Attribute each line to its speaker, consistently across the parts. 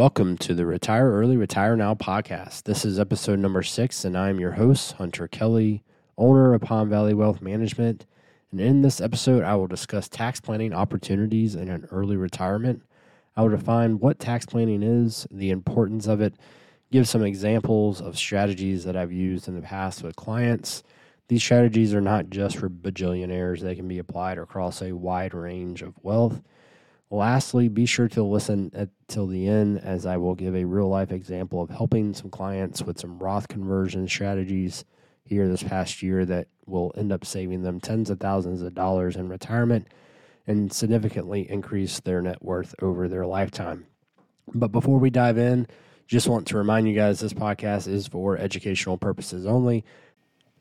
Speaker 1: Welcome to the Retire Early, Retire Now podcast. This is episode number six, and I'm your host, Hunter Kelly, owner of Palm Valley Wealth Management. And in this episode, I will discuss tax planning opportunities in an early retirement. I will define what tax planning is, the importance of it, give some examples of strategies that I've used in the past with clients. These strategies are not just for bajillionaires, they can be applied across a wide range of wealth. Lastly, be sure to listen until the end as I will give a real life example of helping some clients with some Roth conversion strategies here this past year that will end up saving them tens of thousands of dollars in retirement and significantly increase their net worth over their lifetime. But before we dive in, just want to remind you guys this podcast is for educational purposes only.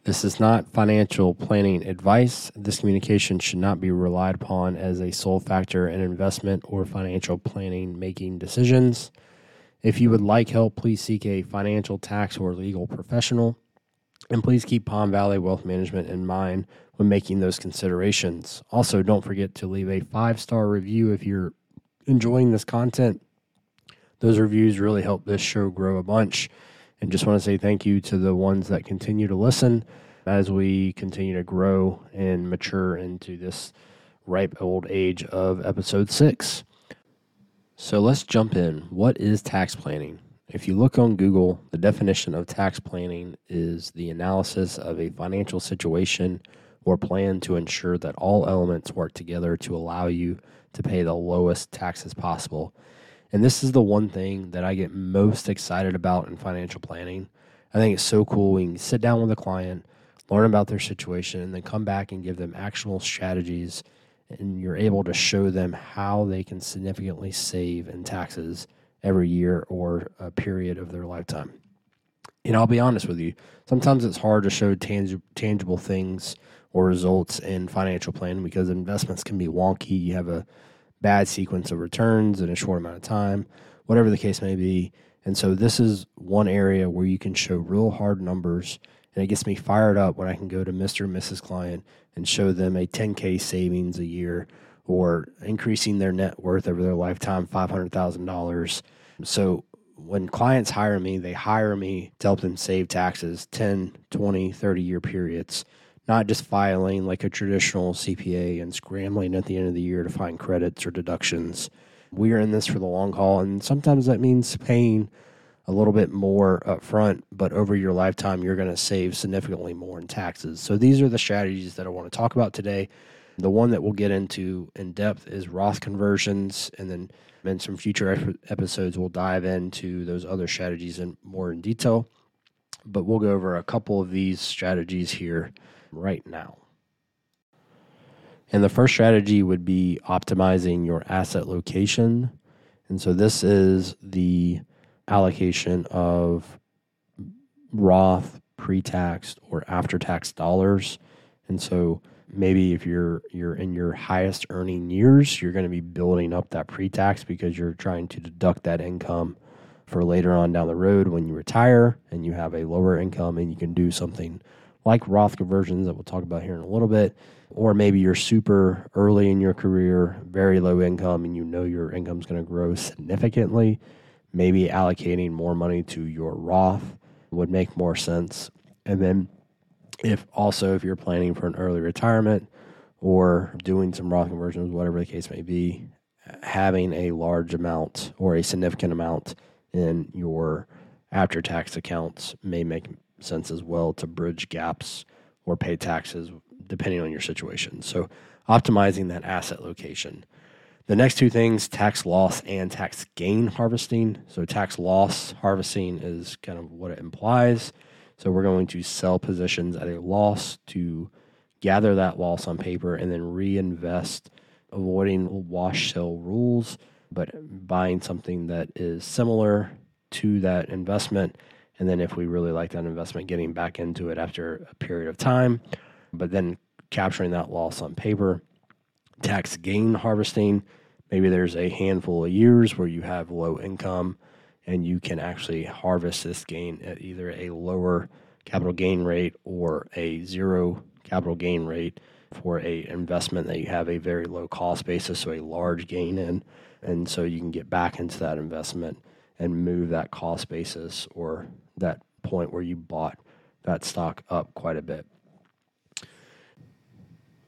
Speaker 1: This is not financial planning advice. This communication should not be relied upon as a sole factor in investment or financial planning making decisions. If you would like help, please seek a financial, tax, or legal professional. And please keep Palm Valley Wealth Management in mind when making those considerations. Also, don't forget to leave a five star review if you're enjoying this content. Those reviews really help this show grow a bunch. And just want to say thank you to the ones that continue to listen as we continue to grow and mature into this ripe old age of episode six. So let's jump in. What is tax planning? If you look on Google, the definition of tax planning is the analysis of a financial situation or plan to ensure that all elements work together to allow you to pay the lowest taxes possible and this is the one thing that I get most excited about in financial planning. I think it's so cool. We can sit down with a client, learn about their situation, and then come back and give them actionable strategies. And you're able to show them how they can significantly save in taxes every year or a period of their lifetime. And I'll be honest with you, sometimes it's hard to show tang- tangible things or results in financial planning because investments can be wonky. You have a bad sequence of returns in a short amount of time, whatever the case may be. And so this is one area where you can show real hard numbers and it gets me fired up when I can go to Mr. and Mrs. Client and show them a 10K savings a year or increasing their net worth over their lifetime $500,000. So when clients hire me, they hire me to help them save taxes 10, 20, 30 year periods not just filing like a traditional CPA and scrambling at the end of the year to find credits or deductions. We are in this for the long haul, and sometimes that means paying a little bit more up front, but over your lifetime, you're going to save significantly more in taxes. So, these are the strategies that I want to talk about today. The one that we'll get into in depth is Roth conversions, and then in some future episodes, we'll dive into those other strategies in more in detail. But we'll go over a couple of these strategies here right now. And the first strategy would be optimizing your asset location. And so this is the allocation of Roth pre-tax or after-tax dollars. And so maybe if you're you're in your highest earning years, you're going to be building up that pre-tax because you're trying to deduct that income for later on down the road when you retire and you have a lower income and you can do something like Roth conversions that we'll talk about here in a little bit, or maybe you're super early in your career, very low income, and you know your income's going to grow significantly. Maybe allocating more money to your Roth would make more sense. And then, if also if you're planning for an early retirement or doing some Roth conversions, whatever the case may be, having a large amount or a significant amount in your after tax accounts may make sense as well to bridge gaps or pay taxes depending on your situation. So, optimizing that asset location. The next two things tax loss and tax gain harvesting. So, tax loss harvesting is kind of what it implies. So, we're going to sell positions at a loss to gather that loss on paper and then reinvest, avoiding wash sale rules, but buying something that is similar to that investment and then if we really like that investment, getting back into it after a period of time, but then capturing that loss on paper. Tax gain harvesting, maybe there's a handful of years where you have low income and you can actually harvest this gain at either a lower capital gain rate or a zero capital gain rate for a investment that you have a very low cost basis, so a large gain in, and so you can get back into that investment and move that cost basis or that point where you bought that stock up quite a bit.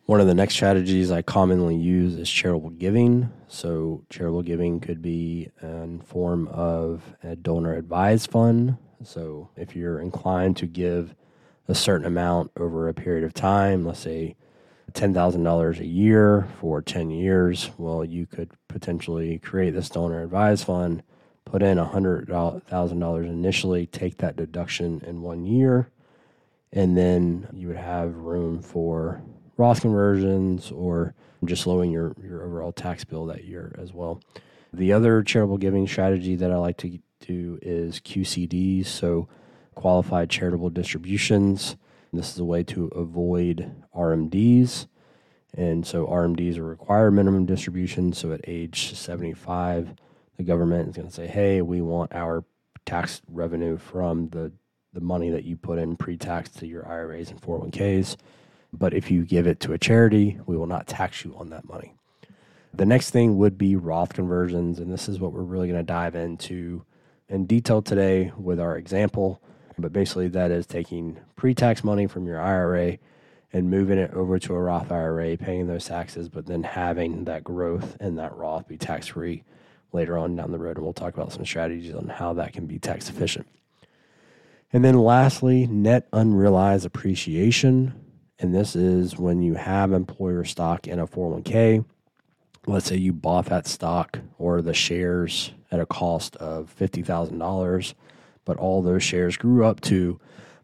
Speaker 1: One of the next strategies I commonly use is charitable giving. So, charitable giving could be in form of a donor advised fund. So, if you're inclined to give a certain amount over a period of time, let's say $10,000 a year for 10 years, well, you could potentially create this donor advised fund, put in $100,000 initially, take that deduction in one year, and then you would have room for Roth conversions or just lowering your, your overall tax bill that year as well. The other charitable giving strategy that I like to do is QCDs, so qualified charitable distributions. This is a way to avoid RMDs. And so RMDs are required minimum distributions. So at age 75, the government is going to say, hey, we want our tax revenue from the, the money that you put in pre tax to your IRAs and 401ks. But if you give it to a charity, we will not tax you on that money. The next thing would be Roth conversions. And this is what we're really going to dive into in detail today with our example. But basically, that is taking pre tax money from your IRA and moving it over to a Roth IRA, paying those taxes, but then having that growth in that Roth be tax free later on down the road. And we'll talk about some strategies on how that can be tax efficient. And then lastly, net unrealized appreciation. And this is when you have employer stock in a 401k. Let's say you bought that stock or the shares at a cost of $50,000 but all those shares grew up to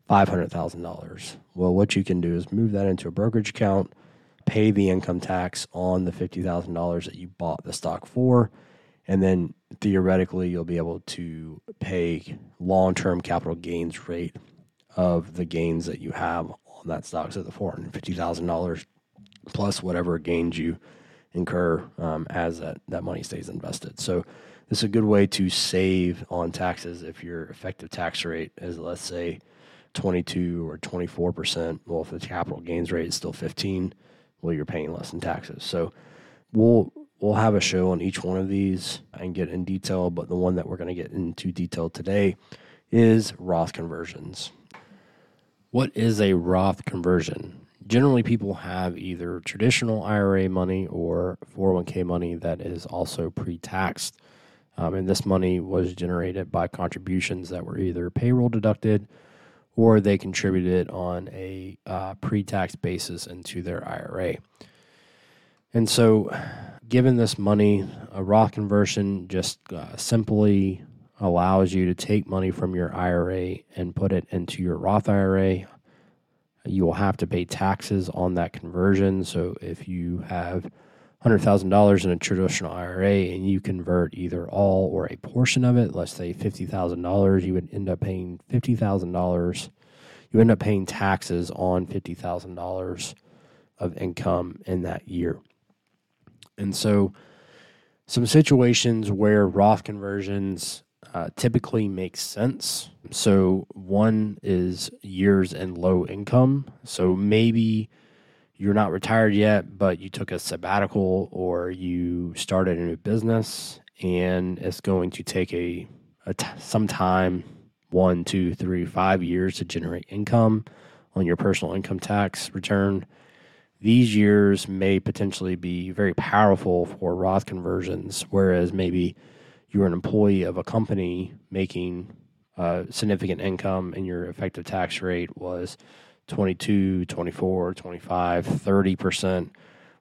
Speaker 1: $500,000. Well, what you can do is move that into a brokerage account, pay the income tax on the $50,000 that you bought the stock for, and then theoretically you'll be able to pay long-term capital gains rate of the gains that you have on that stock, so the $450,000 plus whatever gains you incur um, as that, that money stays invested. So this is a good way to save on taxes if your effective tax rate is, let's say, 22 or 24 percent. Well, if the capital gains rate is still 15, well, you're paying less in taxes. So we'll we'll have a show on each one of these and get in detail. But the one that we're going to get into detail today is Roth conversions. What is a Roth conversion? Generally, people have either traditional IRA money or 401k money that is also pre taxed. Um, and this money was generated by contributions that were either payroll deducted or they contributed on a uh, pre tax basis into their IRA. And so, given this money, a Roth conversion just uh, simply allows you to take money from your IRA and put it into your Roth IRA. You will have to pay taxes on that conversion. So, if you have $100,000 in a traditional IRA and you convert either all or a portion of it, let's say $50,000, you would end up paying $50,000. You end up paying taxes on $50,000 of income in that year. And so, some situations where Roth conversions uh, typically make sense. So, one is years and low income. So, maybe you're not retired yet, but you took a sabbatical or you started a new business and it's going to take a, a t- some time one, two, three, five years to generate income on your personal income tax return. These years may potentially be very powerful for Roth conversions, whereas maybe you're an employee of a company making uh, significant income and your effective tax rate was 22, 24, 25, 30%,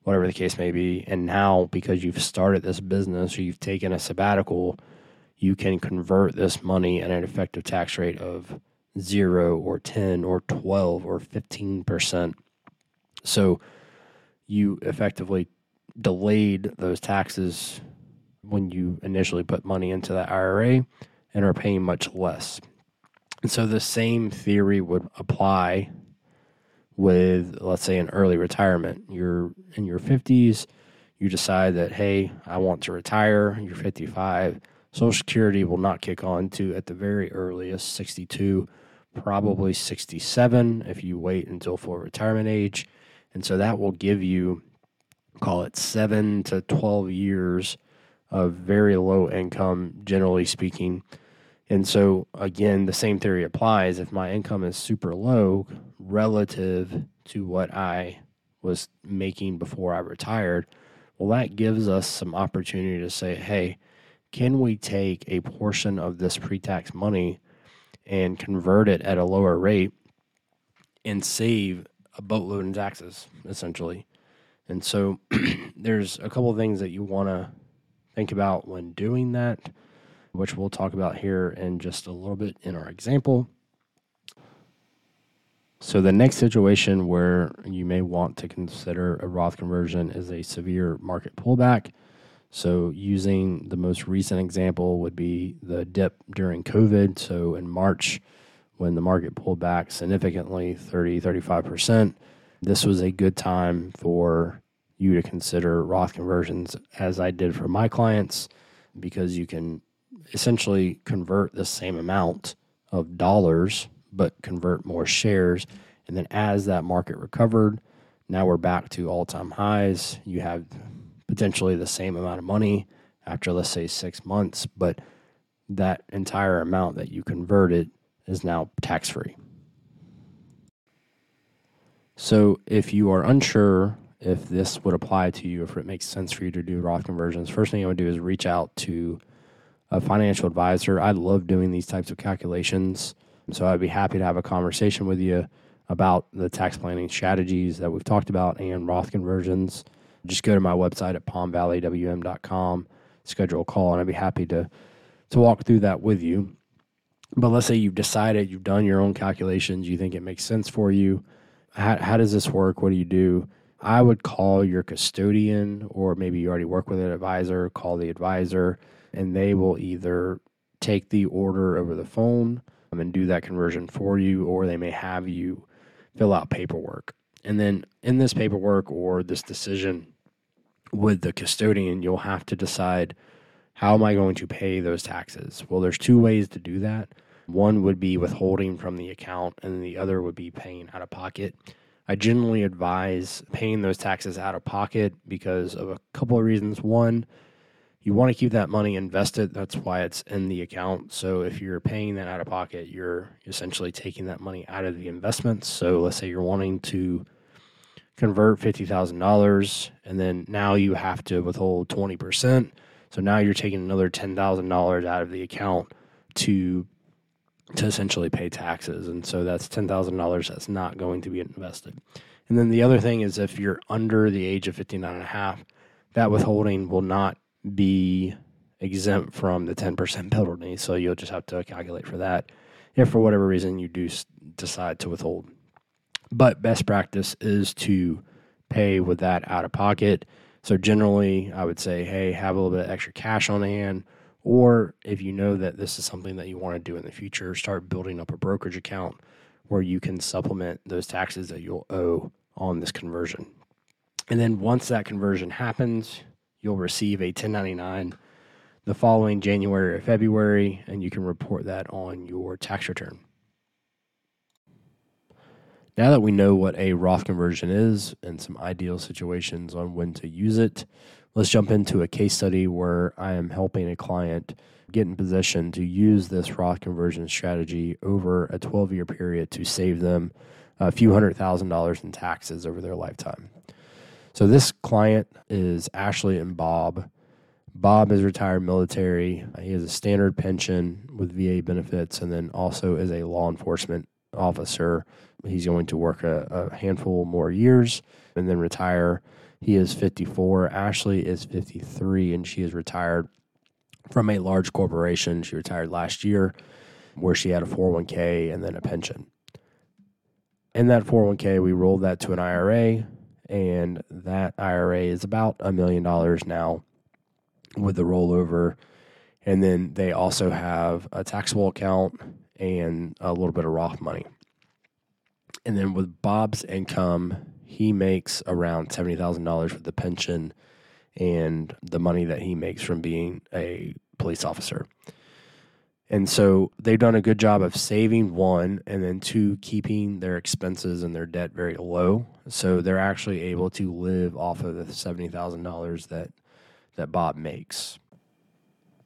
Speaker 1: whatever the case may be. And now, because you've started this business or you've taken a sabbatical, you can convert this money at an effective tax rate of zero or 10 or 12 or 15%. So you effectively delayed those taxes when you initially put money into that IRA and are paying much less. And so the same theory would apply with, let's say, an early retirement. You're in your 50s, you decide that, hey, I want to retire, you're 55. Social Security will not kick on to at the very earliest 62, probably 67 if you wait until full retirement age. And so that will give you, call it seven to 12 years of very low income, generally speaking. And so, again, the same theory applies. If my income is super low relative to what I was making before I retired, well, that gives us some opportunity to say, hey, can we take a portion of this pre tax money and convert it at a lower rate and save a boatload in taxes, essentially? And so there's a couple of things that you want to think about when doing that, which we'll talk about here in just a little bit in our example. So, the next situation where you may want to consider a Roth conversion is a severe market pullback. So, using the most recent example would be the dip during COVID. So, in March, when the market pulled back significantly 30, 35%, this was a good time for you to consider Roth conversions, as I did for my clients, because you can essentially convert the same amount of dollars, but convert more shares. And then as that market recovered, now we're back to all time highs. You have potentially the same amount of money after, let's say, six months, but that entire amount that you converted is now tax free. So if you are unsure if this would apply to you, if it makes sense for you to do Roth conversions, first thing I would do is reach out to a financial advisor. I love doing these types of calculations. So I'd be happy to have a conversation with you about the tax planning strategies that we've talked about and Roth conversions. Just go to my website at palmvalleywm.com, schedule a call, and I'd be happy to to walk through that with you. But let's say you've decided, you've done your own calculations, you think it makes sense for you. How, how does this work? What do you do? I would call your custodian, or maybe you already work with an advisor, call the advisor, and they will either take the order over the phone um, and do that conversion for you, or they may have you fill out paperwork. And then in this paperwork or this decision with the custodian, you'll have to decide how am I going to pay those taxes? Well, there's two ways to do that. One would be withholding from the account, and the other would be paying out of pocket. I generally advise paying those taxes out of pocket because of a couple of reasons. One, you want to keep that money invested. That's why it's in the account. So if you're paying that out of pocket, you're essentially taking that money out of the investments. So let's say you're wanting to convert $50,000 and then now you have to withhold 20%. So now you're taking another $10,000 out of the account to to essentially pay taxes. And so that's $10,000 that's not going to be invested. And then the other thing is if you're under the age of 59 and a half, that withholding will not be exempt from the 10% penalty. So you'll just have to calculate for that if for whatever reason you do decide to withhold. But best practice is to pay with that out of pocket. So generally, I would say, hey, have a little bit of extra cash on hand or if you know that this is something that you want to do in the future, start building up a brokerage account where you can supplement those taxes that you'll owe on this conversion. And then once that conversion happens, you'll receive a 1099 the following January or February, and you can report that on your tax return. Now that we know what a Roth conversion is and some ideal situations on when to use it, let's jump into a case study where I am helping a client get in position to use this Roth conversion strategy over a 12 year period to save them a few hundred thousand dollars in taxes over their lifetime. So, this client is Ashley and Bob. Bob is retired military. He has a standard pension with VA benefits and then also is a law enforcement officer. He's going to work a, a handful more years and then retire he is 54. Ashley is 53, and she is retired from a large corporation. She retired last year, where she had a 401k and then a pension. In that 401k, we rolled that to an IRA, and that IRA is about a million dollars now with the rollover. And then they also have a taxable account and a little bit of Roth money. And then with Bob's income, he makes around $70,000 with the pension and the money that he makes from being a police officer. And so they've done a good job of saving one and then two, keeping their expenses and their debt very low. So they're actually able to live off of the $70,000 that, that Bob makes.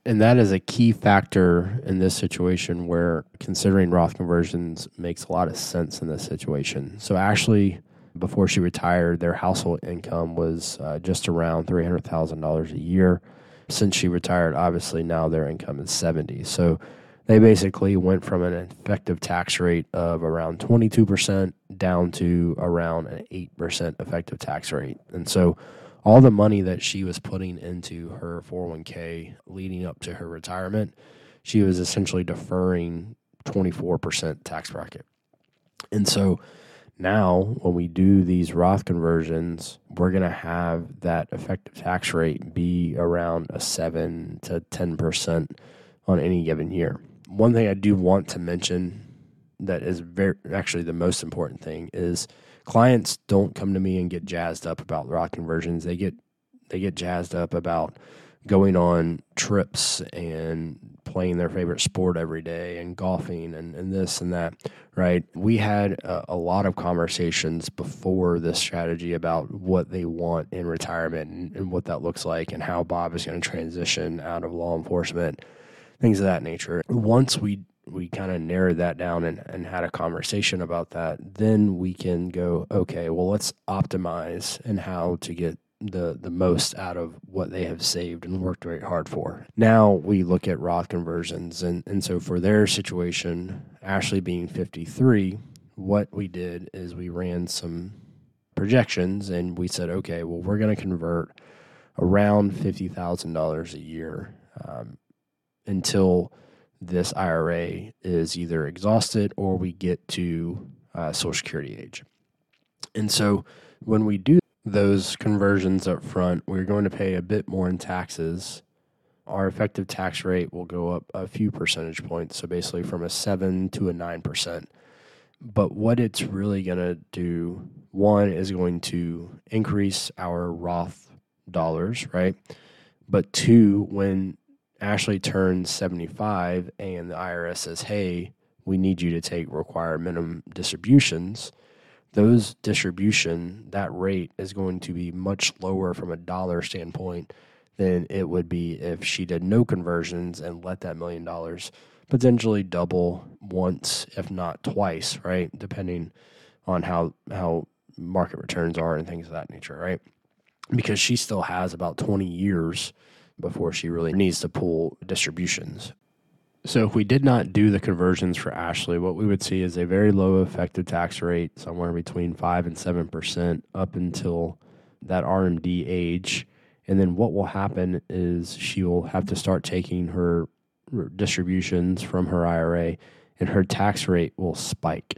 Speaker 1: And that is a key factor in this situation where considering Roth conversions makes a lot of sense in this situation. So, Ashley, before she retired, their household income was uh, just around $300,000 a year. Since she retired, obviously now their income is 70. So, they basically went from an effective tax rate of around 22% down to around an 8% effective tax rate. And so all the money that she was putting into her 401k leading up to her retirement, she was essentially deferring 24% tax bracket. And so now when we do these Roth conversions, we're going to have that effective tax rate be around a 7 to 10% on any given year. One thing I do want to mention that is very actually the most important thing is clients don't come to me and get jazzed up about Roth conversions. They get they get jazzed up about going on trips and playing their favorite sport every day and golfing and, and this and that, right? We had a, a, lot of conversations before this strategy about what they want in retirement and, and what that looks like and how Bob is going to transition out of law enforcement, things of that nature. Once we we kind of narrowed that down and, and had a conversation about that, then we can go, okay, well, let's optimize and how to get the the most out of what they have saved and worked very hard for. Now we look at Roth conversions and, and so for their situation, Ashley being 53, what we did is we ran some projections and we said, okay, well, we're going to convert around $50,000 a year um, until this IRA is either exhausted or we get to uh, Social Security age. And so when we do those conversions up front, we're going to pay a bit more in taxes. Our effective tax rate will go up a few percentage points, so basically from a 7 to a 9%. But what it's really going to do, one, is going to increase our Roth dollars, right? But two, when Ashley turns 75 and the IRS says, hey, we need you to take required minimum distributions, those distribution, that rate is going to be much lower from a dollar standpoint than it would be if she did no conversions and let that million dollars potentially double once, if not twice, right? Depending on how how market returns are and things of that nature, right? Because she still has about 20 years before she really needs to pull distributions. So, if we did not do the conversions for Ashley, what we would see is a very low effective tax rate, somewhere between 5 and 7% up until that RMD age. And then what will happen is she will have to start taking her distributions from her IRA, and her tax rate will spike.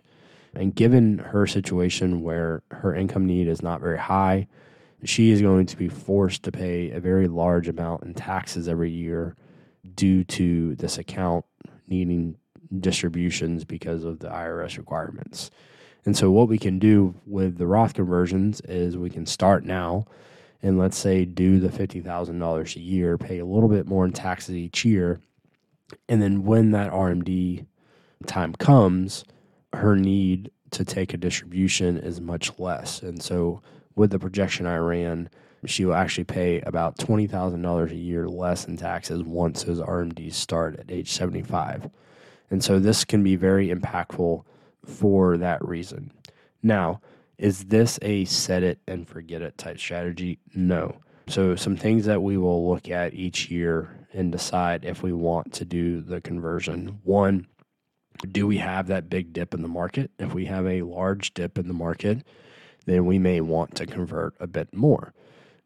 Speaker 1: And given her situation where her income need is not very high, she is going to be forced to pay a very large amount in taxes every year due to this account needing distributions because of the IRS requirements. And so, what we can do with the Roth conversions is we can start now and let's say do the $50,000 a year, pay a little bit more in taxes each year. And then, when that RMD time comes, her need to take a distribution is much less. And so, with the projection I ran, she will actually pay about $20,000 a year less in taxes once those RMDs start at age 75. And so this can be very impactful for that reason. Now, is this a set it and forget it type strategy? No. So, some things that we will look at each year and decide if we want to do the conversion. One, do we have that big dip in the market? If we have a large dip in the market, then we may want to convert a bit more.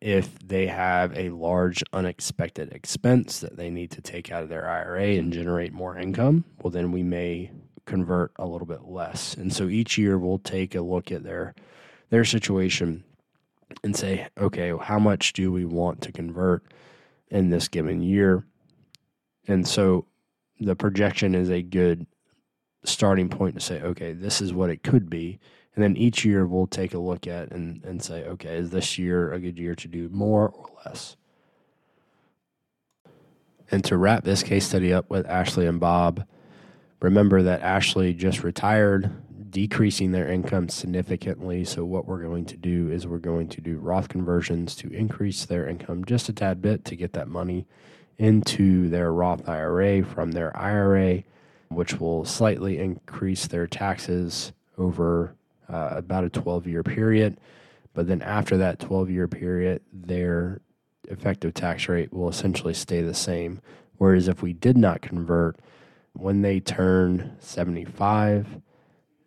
Speaker 1: If they have a large unexpected expense that they need to take out of their IRA and generate more income, well, then we may convert a little bit less. And so each year we'll take a look at their their situation and say, okay, how much do we want to convert in this given year? And so the projection is a good starting point to say, okay, this is what it could be. And then each year we'll take a look at and, and say, okay, is this year a good year to do more or less? And to wrap this case study up with Ashley and Bob, remember that Ashley just retired, decreasing their income significantly. So, what we're going to do is we're going to do Roth conversions to increase their income just a tad bit to get that money into their Roth IRA from their IRA, which will slightly increase their taxes over uh, about a 12 year period. But then after that 12 year period, their effective tax rate will essentially stay the same. Whereas if we did not convert, when they turn 75,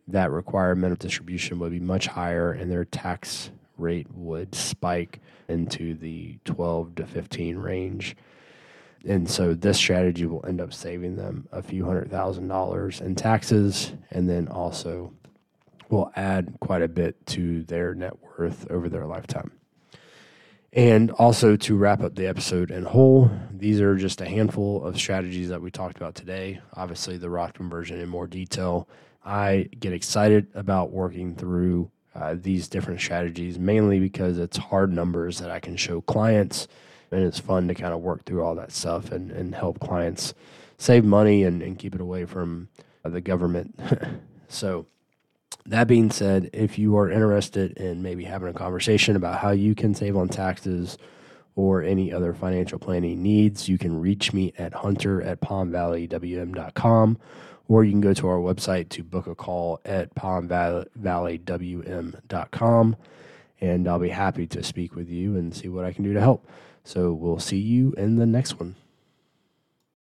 Speaker 1: that requirement of distribution would be much higher and their tax rate would spike into the 12 to 15 range. And so this strategy will end up saving them a few hundred thousand dollars in taxes and then also will add quite a bit to their net worth over their lifetime. And also to wrap up the episode in whole, these are just a handful of strategies that we talked about today. Obviously, the Roth conversion in more detail. I get excited about working through uh, these different strategies, mainly because it's hard numbers that I can show clients, and it's fun to kind of work through all that stuff and, and help clients save money and, and keep it away from the government. so, that being said, if you are interested in maybe having a conversation about how you can save on taxes or any other financial planning needs, you can reach me at hunter at palmvalleywm.com or you can go to our website to book a call at palmvalleywm.com and I'll be happy to speak with you and see what I can do to help. So we'll see you in the next one.